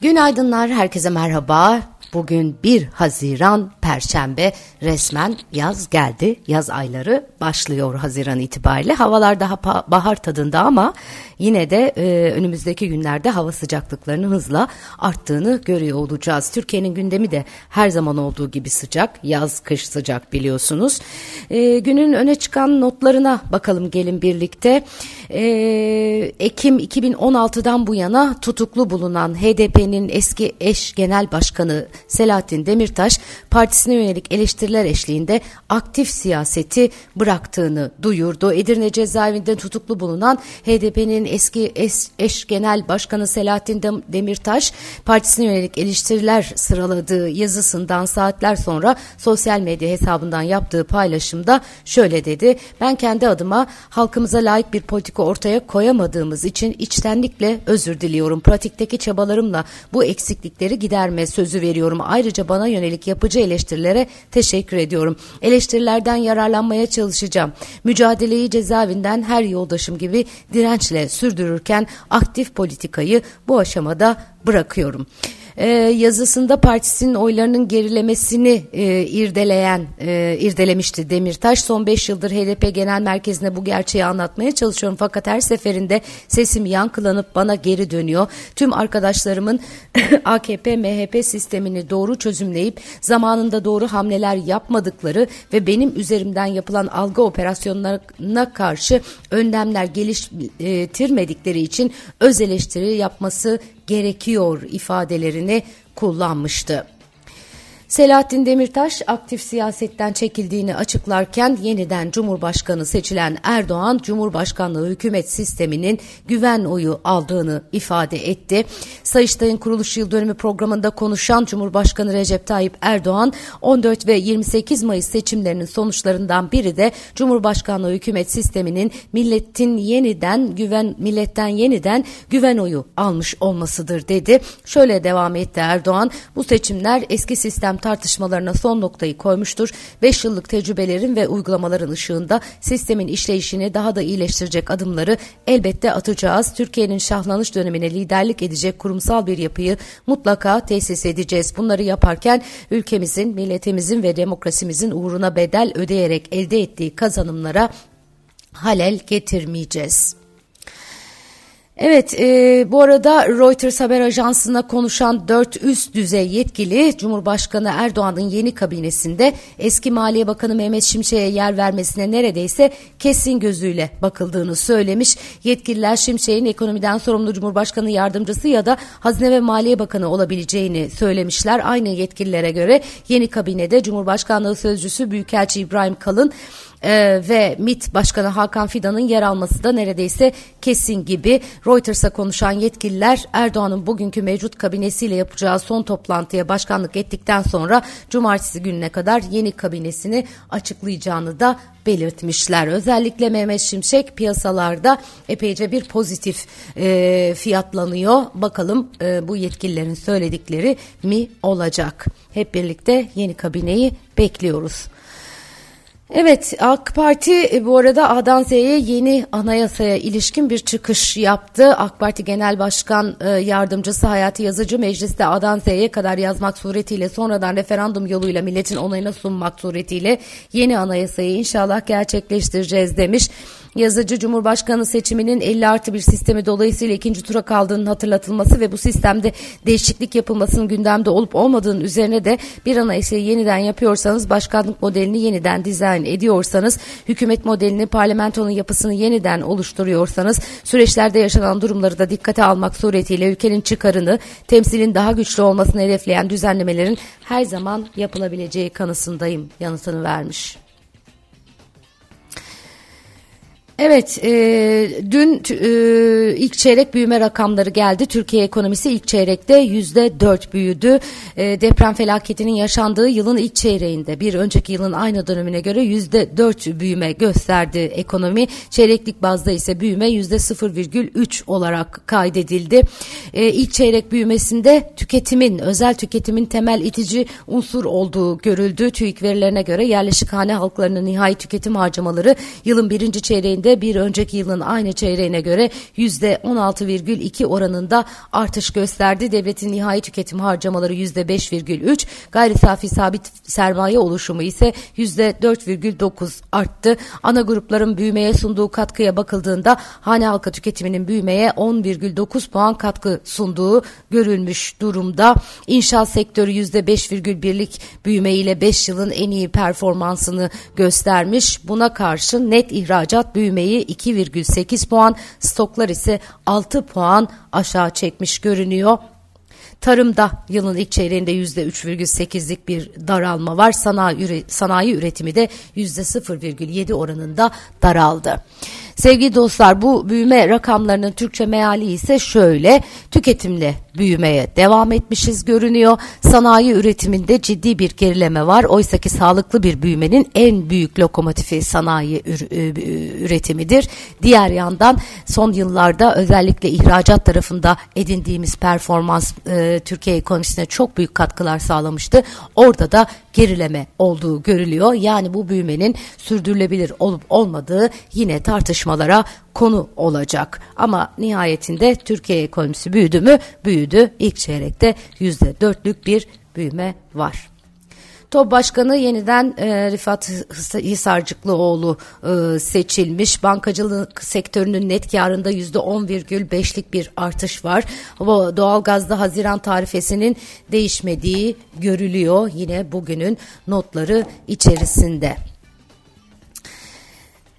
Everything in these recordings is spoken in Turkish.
Günaydınlar, herkese merhaba. Bugün 1 Haziran Perşembe resmen yaz geldi. Yaz ayları başlıyor Haziran itibariyle. Havalar daha bahar tadında ama yine de e, önümüzdeki günlerde hava sıcaklıklarının hızla arttığını görüyor olacağız. Türkiye'nin gündemi de her zaman olduğu gibi sıcak. Yaz kış sıcak biliyorsunuz. E, günün öne çıkan notlarına bakalım gelin birlikte. E, Ekim 2016'dan bu yana tutuklu bulunan HDP'nin eski eş genel başkanı Selahattin Demirtaş partisine yönelik eleştiriler eşliğinde aktif siyaseti bıraktığını duyurdu. Edirne cezaevinde tutuklu bulunan HDP'nin eski eş, eş genel başkanı Selahattin Demirtaş partisine yönelik eleştiriler sıraladığı yazısından saatler sonra sosyal medya hesabından yaptığı paylaşımda şöyle dedi. Ben kendi adıma halkımıza layık bir politika ortaya koyamadığımız için içtenlikle özür diliyorum. Pratikteki çabalarımla bu eksiklikleri giderme sözü veriyorum. Ayrıca bana yönelik yapıcı eleştirilere teşekkür ediyorum. Eleştirilerden yararlanmaya çalışacağım. Mücadeleyi cezaevinden her yoldaşım gibi dirençle sürdürürken aktif politikayı bu aşamada bırakıyorum e, yazısında partisinin oylarının gerilemesini e, irdeleyen e, irdelemişti Demirtaş. Son 5 yıldır HDP Genel Merkezi'ne bu gerçeği anlatmaya çalışıyorum fakat her seferinde sesim yankılanıp bana geri dönüyor. Tüm arkadaşlarımın AKP MHP sistemini doğru çözümleyip zamanında doğru hamleler yapmadıkları ve benim üzerimden yapılan algı operasyonlarına karşı önlemler geliştirmedikleri için öz eleştiri yapması gerekiyor ifadelerini kullanmıştı. Selahattin Demirtaş aktif siyasetten çekildiğini açıklarken yeniden Cumhurbaşkanı seçilen Erdoğan Cumhurbaşkanlığı hükümet sisteminin güven oyu aldığını ifade etti. Sayıştay'ın kuruluş yıl dönümü programında konuşan Cumhurbaşkanı Recep Tayyip Erdoğan 14 ve 28 Mayıs seçimlerinin sonuçlarından biri de Cumhurbaşkanlığı hükümet sisteminin milletin yeniden güven milletten yeniden güven oyu almış olmasıdır dedi. Şöyle devam etti Erdoğan bu seçimler eski sistem tartışmalarına son noktayı koymuştur. 5 yıllık tecrübelerin ve uygulamaların ışığında sistemin işleyişini daha da iyileştirecek adımları elbette atacağız. Türkiye'nin şahlanış dönemine liderlik edecek kurumsal bir yapıyı mutlaka tesis edeceğiz. Bunları yaparken ülkemizin, milletimizin ve demokrasimizin uğruna bedel ödeyerek elde ettiği kazanımlara halel getirmeyeceğiz. Evet e, bu arada Reuters haber ajansına konuşan dört üst düzey yetkili Cumhurbaşkanı Erdoğan'ın yeni kabinesinde eski Maliye Bakanı Mehmet Şimşek'e yer vermesine neredeyse kesin gözüyle bakıldığını söylemiş. Yetkililer Şimşek'in ekonomiden sorumlu Cumhurbaşkanı yardımcısı ya da Hazine ve Maliye Bakanı olabileceğini söylemişler. Aynı yetkililere göre yeni kabinede Cumhurbaşkanlığı Sözcüsü Büyükelçi İbrahim Kalın e, ve MİT Başkanı Hakan Fidan'ın yer alması da neredeyse kesin gibi. Reuters'a konuşan yetkililer Erdoğan'ın bugünkü mevcut kabinesiyle yapacağı son toplantıya başkanlık ettikten sonra cumartesi gününe kadar yeni kabinesini açıklayacağını da belirtmişler. Özellikle Mehmet Şimşek piyasalarda epeyce bir pozitif e, fiyatlanıyor. Bakalım e, bu yetkililerin söyledikleri mi olacak? Hep birlikte yeni kabineyi bekliyoruz. Evet AK Parti e, bu arada A'dan Z'ye yeni anayasaya ilişkin bir çıkış yaptı. AK Parti Genel Başkan e, Yardımcısı Hayati Yazıcı mecliste A'dan Z'ye kadar yazmak suretiyle sonradan referandum yoluyla milletin onayına sunmak suretiyle yeni anayasayı inşallah gerçekleştireceğiz demiş. Yazıcı Cumhurbaşkanı seçiminin 50 artı bir sistemi dolayısıyla ikinci tura kaldığının hatırlatılması ve bu sistemde değişiklik yapılmasının gündemde olup olmadığının üzerine de bir anayasayı yeniden yapıyorsanız başkanlık modelini yeniden dizayn ediyorsanız hükümet modelini parlamentonun yapısını yeniden oluşturuyorsanız süreçlerde yaşanan durumları da dikkate almak suretiyle ülkenin çıkarını temsilin daha güçlü olmasını hedefleyen düzenlemelerin her zaman yapılabileceği kanısındayım yanıtını vermiş. Evet, e, dün e, ilk çeyrek büyüme rakamları geldi. Türkiye ekonomisi ilk çeyrekte yüzde dört büyüdü. E, deprem felaketinin yaşandığı yılın ilk çeyreğinde bir önceki yılın aynı dönemine göre yüzde dört büyüme gösterdi ekonomi. Çeyreklik bazda ise büyüme yüzde sıfır virgül üç olarak kaydedildi. E, ilk çeyrek büyümesinde tüketimin, özel tüketimin temel itici unsur olduğu görüldü. TÜİK verilerine göre yerleşik hane halklarının nihai tüketim harcamaları yılın birinci çeyreğinde tüketiminde bir önceki yılın aynı çeyreğine göre %16,2 oranında artış gösterdi. Devletin nihai tüketim harcamaları %5,3, gayri safi sabit sermaye oluşumu ise %4,9 arttı. Ana grupların büyümeye sunduğu katkıya bakıldığında hane halkı tüketiminin büyümeye 10,9 puan katkı sunduğu görülmüş durumda. İnşaat sektörü %5,1'lik büyümeyle 5 yılın en iyi performansını göstermiş. Buna karşın net ihracat büyümeyi 2,8 puan, stoklar ise 6 puan aşağı çekmiş görünüyor. Tarımda yılın ilk çeyreğinde %3,8'lik bir daralma var. Sanayi, sanayi üretimi de %0,7 oranında daraldı. Sevgili dostlar bu büyüme rakamlarının Türkçe meali ise şöyle tüketimle büyümeye devam etmişiz görünüyor. Sanayi üretiminde ciddi bir gerileme var. Oysa ki sağlıklı bir büyümenin en büyük lokomotifi sanayi üretimidir. Diğer yandan son yıllarda özellikle ihracat tarafında edindiğimiz performans e, Türkiye ekonomisine çok büyük katkılar sağlamıştı. Orada da gerileme olduğu görülüyor. Yani bu büyümenin sürdürülebilir olup olmadığı yine tartışmalara konu olacak. Ama nihayetinde Türkiye ekonomisi büyüdü mü? Büyüdü. İlk çeyrekte %4'lük bir büyüme var. TOB Başkanı yeniden e, Rifat Hisarcıklıoğlu e, seçilmiş. Bankacılık sektörünün net karında %10,5'lik bir artış var. Bu doğalgazda Haziran tarifesinin değişmediği görülüyor yine bugünün notları içerisinde.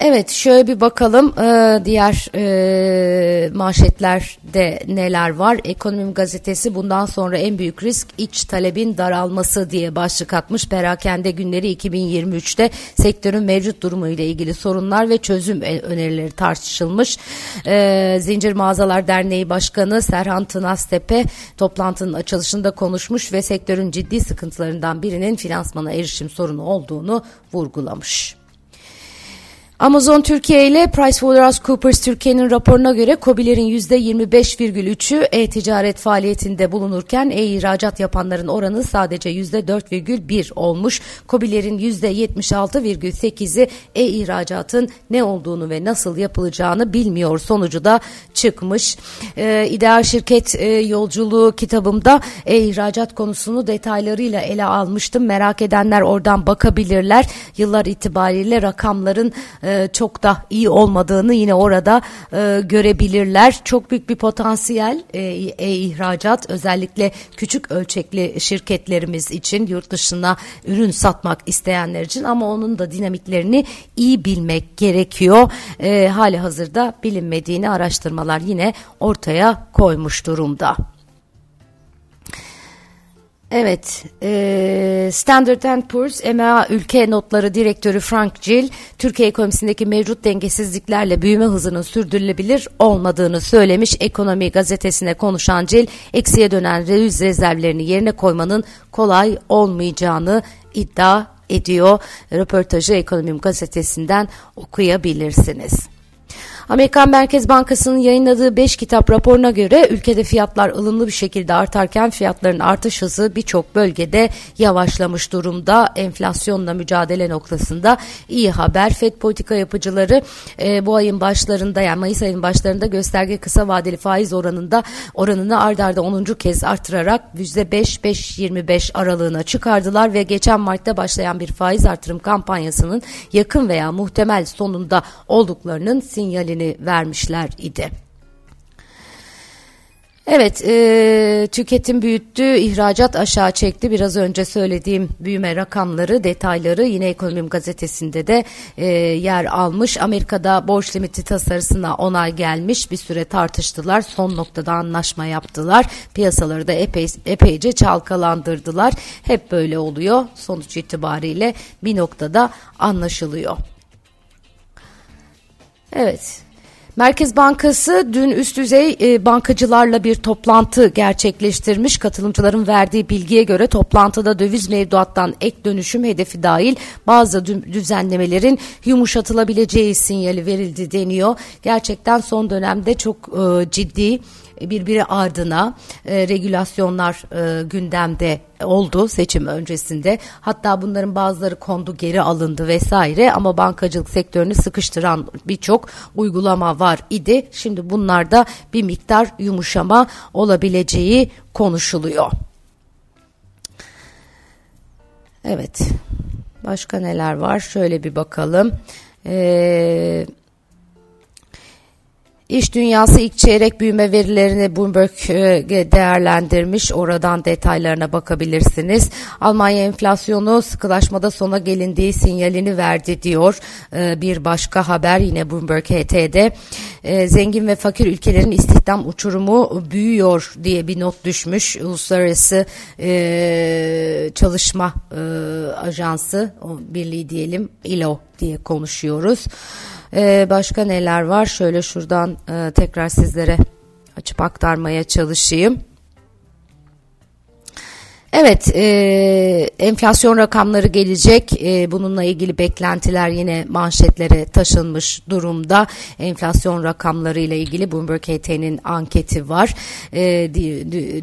Evet şöyle bir bakalım ee, diğer e, manşetlerde neler var. Ekonomim gazetesi bundan sonra en büyük risk iç talebin daralması diye başlık atmış. Perakende günleri 2023'te sektörün mevcut durumu ile ilgili sorunlar ve çözüm önerileri tartışılmış. Ee, Zincir Mağazalar Derneği Başkanı Serhan Tınaztepe toplantının açılışında konuşmuş ve sektörün ciddi sıkıntılarından birinin finansmana erişim sorunu olduğunu vurgulamış. Amazon Türkiye ile PricewaterhouseCoopers Türkiye'nin raporuna göre COBİ'lerin %25,3'ü e-ticaret faaliyetinde bulunurken e-ihracat yapanların oranı sadece %4,1 olmuş. COBİ'lerin %76,8'i e-ihracatın ne olduğunu ve nasıl yapılacağını bilmiyor sonucu da çıkmış. Ee, İdeal Şirket e, Yolculuğu kitabımda e-ihracat konusunu detaylarıyla ele almıştım. Merak edenler oradan bakabilirler. Yıllar itibariyle rakamların e, çok da iyi olmadığını yine orada e, görebilirler. Çok büyük bir potansiyel e, e-ihracat özellikle küçük ölçekli şirketlerimiz için yurt dışına ürün satmak isteyenler için ama onun da dinamiklerini iyi bilmek gerekiyor. E, hali hazırda bilinmediğini araştırmalar yine ortaya koymuş durumda. Evet, e, Standard Poor's EMEA ülke notları direktörü Frank Gill, Türkiye ekonomisindeki mevcut dengesizliklerle büyüme hızının sürdürülebilir olmadığını söylemiş. Ekonomi gazetesine konuşan Gill, eksiye dönen döviz rezervlerini yerine koymanın kolay olmayacağını iddia ediyor. Röportajı Ekonomim gazetesinden okuyabilirsiniz. Amerikan Merkez Bankası'nın yayınladığı 5 kitap raporuna göre ülkede fiyatlar ılımlı bir şekilde artarken fiyatların artış hızı birçok bölgede yavaşlamış durumda. Enflasyonla mücadele noktasında iyi haber. FED politika yapıcıları e, bu ayın başlarında yani Mayıs ayının başlarında gösterge kısa vadeli faiz oranında oranını ard arda 10. kez artırarak %5-5-25 aralığına çıkardılar ve geçen Mart'ta başlayan bir faiz artırım kampanyasının yakın veya muhtemel sonunda olduklarının sinyali sinyalini vermişler idi. Evet, e, tüketim büyüttü, ihracat aşağı çekti. Biraz önce söylediğim büyüme rakamları, detayları yine Ekonomim gazetesinde de e, yer almış. Amerika'da borç limiti tasarısına onay gelmiş. Bir süre tartıştılar. Son noktada anlaşma yaptılar. Piyasaları da epey, epeyce çalkalandırdılar. Hep böyle oluyor. Sonuç itibariyle bir noktada anlaşılıyor. Evet. Merkez Bankası dün üst düzey e, bankacılarla bir toplantı gerçekleştirmiş. Katılımcıların verdiği bilgiye göre toplantıda döviz mevduattan ek dönüşüm hedefi dahil bazı düzenlemelerin yumuşatılabileceği sinyali verildi deniyor. Gerçekten son dönemde çok e, ciddi birbiri ardına e, regülasyonlar e, gündemde oldu seçim öncesinde. Hatta bunların bazıları kondu geri alındı vesaire ama bankacılık sektörünü sıkıştıran birçok uygulama var idi. Şimdi bunlarda bir miktar yumuşama olabileceği konuşuluyor. Evet. Başka neler var? Şöyle bir bakalım. Eee İş dünyası ilk çeyrek büyüme verilerini Bloomberg e, değerlendirmiş. Oradan detaylarına bakabilirsiniz. Almanya enflasyonu sıkılaşmada sona gelindiği sinyalini verdi diyor. E, bir başka haber yine Bloomberg HT'de. E, zengin ve fakir ülkelerin istihdam uçurumu büyüyor diye bir not düşmüş. Uluslararası Çalışma Ajansı birliği diyelim ILO diye konuşuyoruz. Ee, başka neler var? Şöyle şuradan e, tekrar sizlere açıp aktarmaya çalışayım. Evet, e, enflasyon rakamları gelecek. E, bununla ilgili beklentiler yine manşetlere taşınmış durumda. Enflasyon rakamları ile ilgili Bloomberg HT'nin anketi var. E,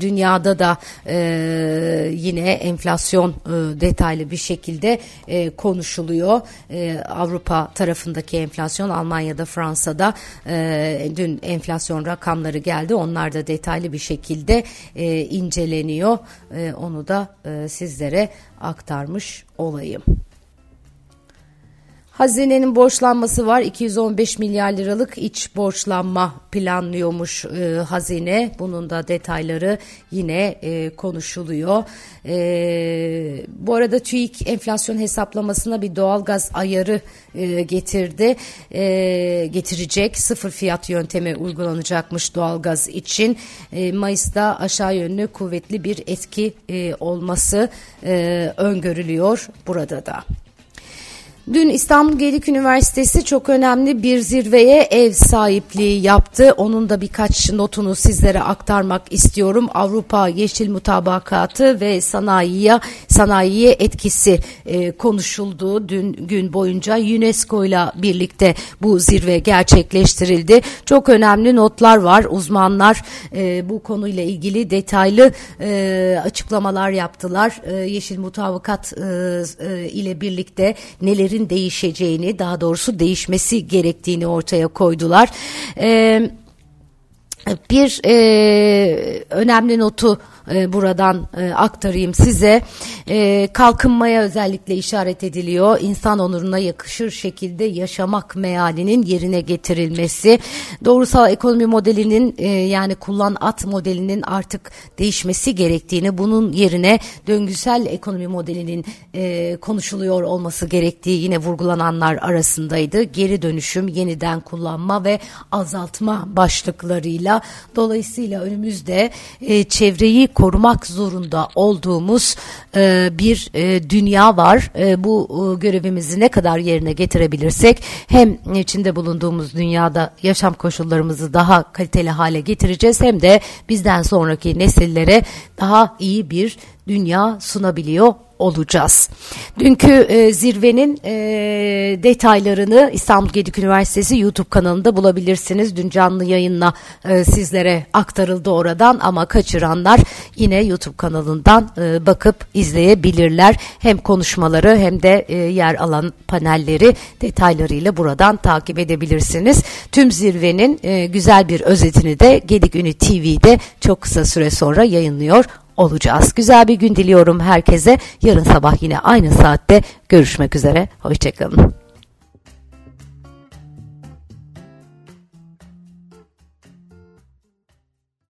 dünyada da e, yine enflasyon e, detaylı bir şekilde e, konuşuluyor. E, Avrupa tarafındaki enflasyon, Almanya'da, Fransa'da e, dün enflasyon rakamları geldi. Onlar da detaylı bir şekilde e, inceleniyor. E, onu da e, sizlere aktarmış olayım. Hazinenin borçlanması var. 215 milyar liralık iç borçlanma planlıyormuş e, hazine. Bunun da detayları yine e, konuşuluyor. E, bu arada TÜİK enflasyon hesaplamasına bir doğalgaz ayarı e, getirdi. E, getirecek sıfır fiyat yöntemi uygulanacakmış doğalgaz için. E, Mayıs'ta aşağı yönlü kuvvetli bir etki e, olması e, öngörülüyor burada da. Dün İstanbul Gedik Üniversitesi çok önemli bir zirveye ev sahipliği yaptı. Onun da birkaç notunu sizlere aktarmak istiyorum. Avrupa Yeşil Mutabakatı ve sanayiye sanayiye etkisi e, konuşuldu dün gün boyunca UNESCO ile birlikte bu zirve gerçekleştirildi. Çok önemli notlar var. Uzmanlar e, bu konuyla ilgili detaylı e, açıklamalar yaptılar. E, Yeşil Mutabakat e, e, ile birlikte neleri şeylerin değişeceğini daha doğrusu değişmesi gerektiğini ortaya koydular. Evet bir e, önemli notu e, buradan e, aktarayım size. E, kalkınmaya özellikle işaret ediliyor. İnsan onuruna yakışır şekilde yaşamak mealinin yerine getirilmesi. Doğrusal ekonomi modelinin e, yani kullan at modelinin artık değişmesi gerektiğini, bunun yerine döngüsel ekonomi modelinin e, konuşuluyor olması gerektiği yine vurgulananlar arasındaydı. Geri dönüşüm, yeniden kullanma ve azaltma başlıklarıyla dolayısıyla önümüzde e, çevreyi korumak zorunda olduğumuz e, bir e, dünya var. E, bu e, görevimizi ne kadar yerine getirebilirsek hem içinde bulunduğumuz dünyada yaşam koşullarımızı daha kaliteli hale getireceğiz hem de bizden sonraki nesillere daha iyi bir dünya sunabiliyor olacağız. Dünkü e, zirvenin e, detaylarını İstanbul Gedik Üniversitesi YouTube kanalında bulabilirsiniz. Dün canlı yayınla e, sizlere aktarıldı oradan ama kaçıranlar yine YouTube kanalından e, bakıp izleyebilirler. Hem konuşmaları hem de e, yer alan panelleri detaylarıyla buradan takip edebilirsiniz. Tüm zirvenin e, güzel bir özetini de Gedik Ünü TV'de çok kısa süre sonra yayınlıyor olacağız. Güzel bir gün diliyorum herkese. Yarın sabah yine aynı saatte görüşmek üzere. Hoşçakalın.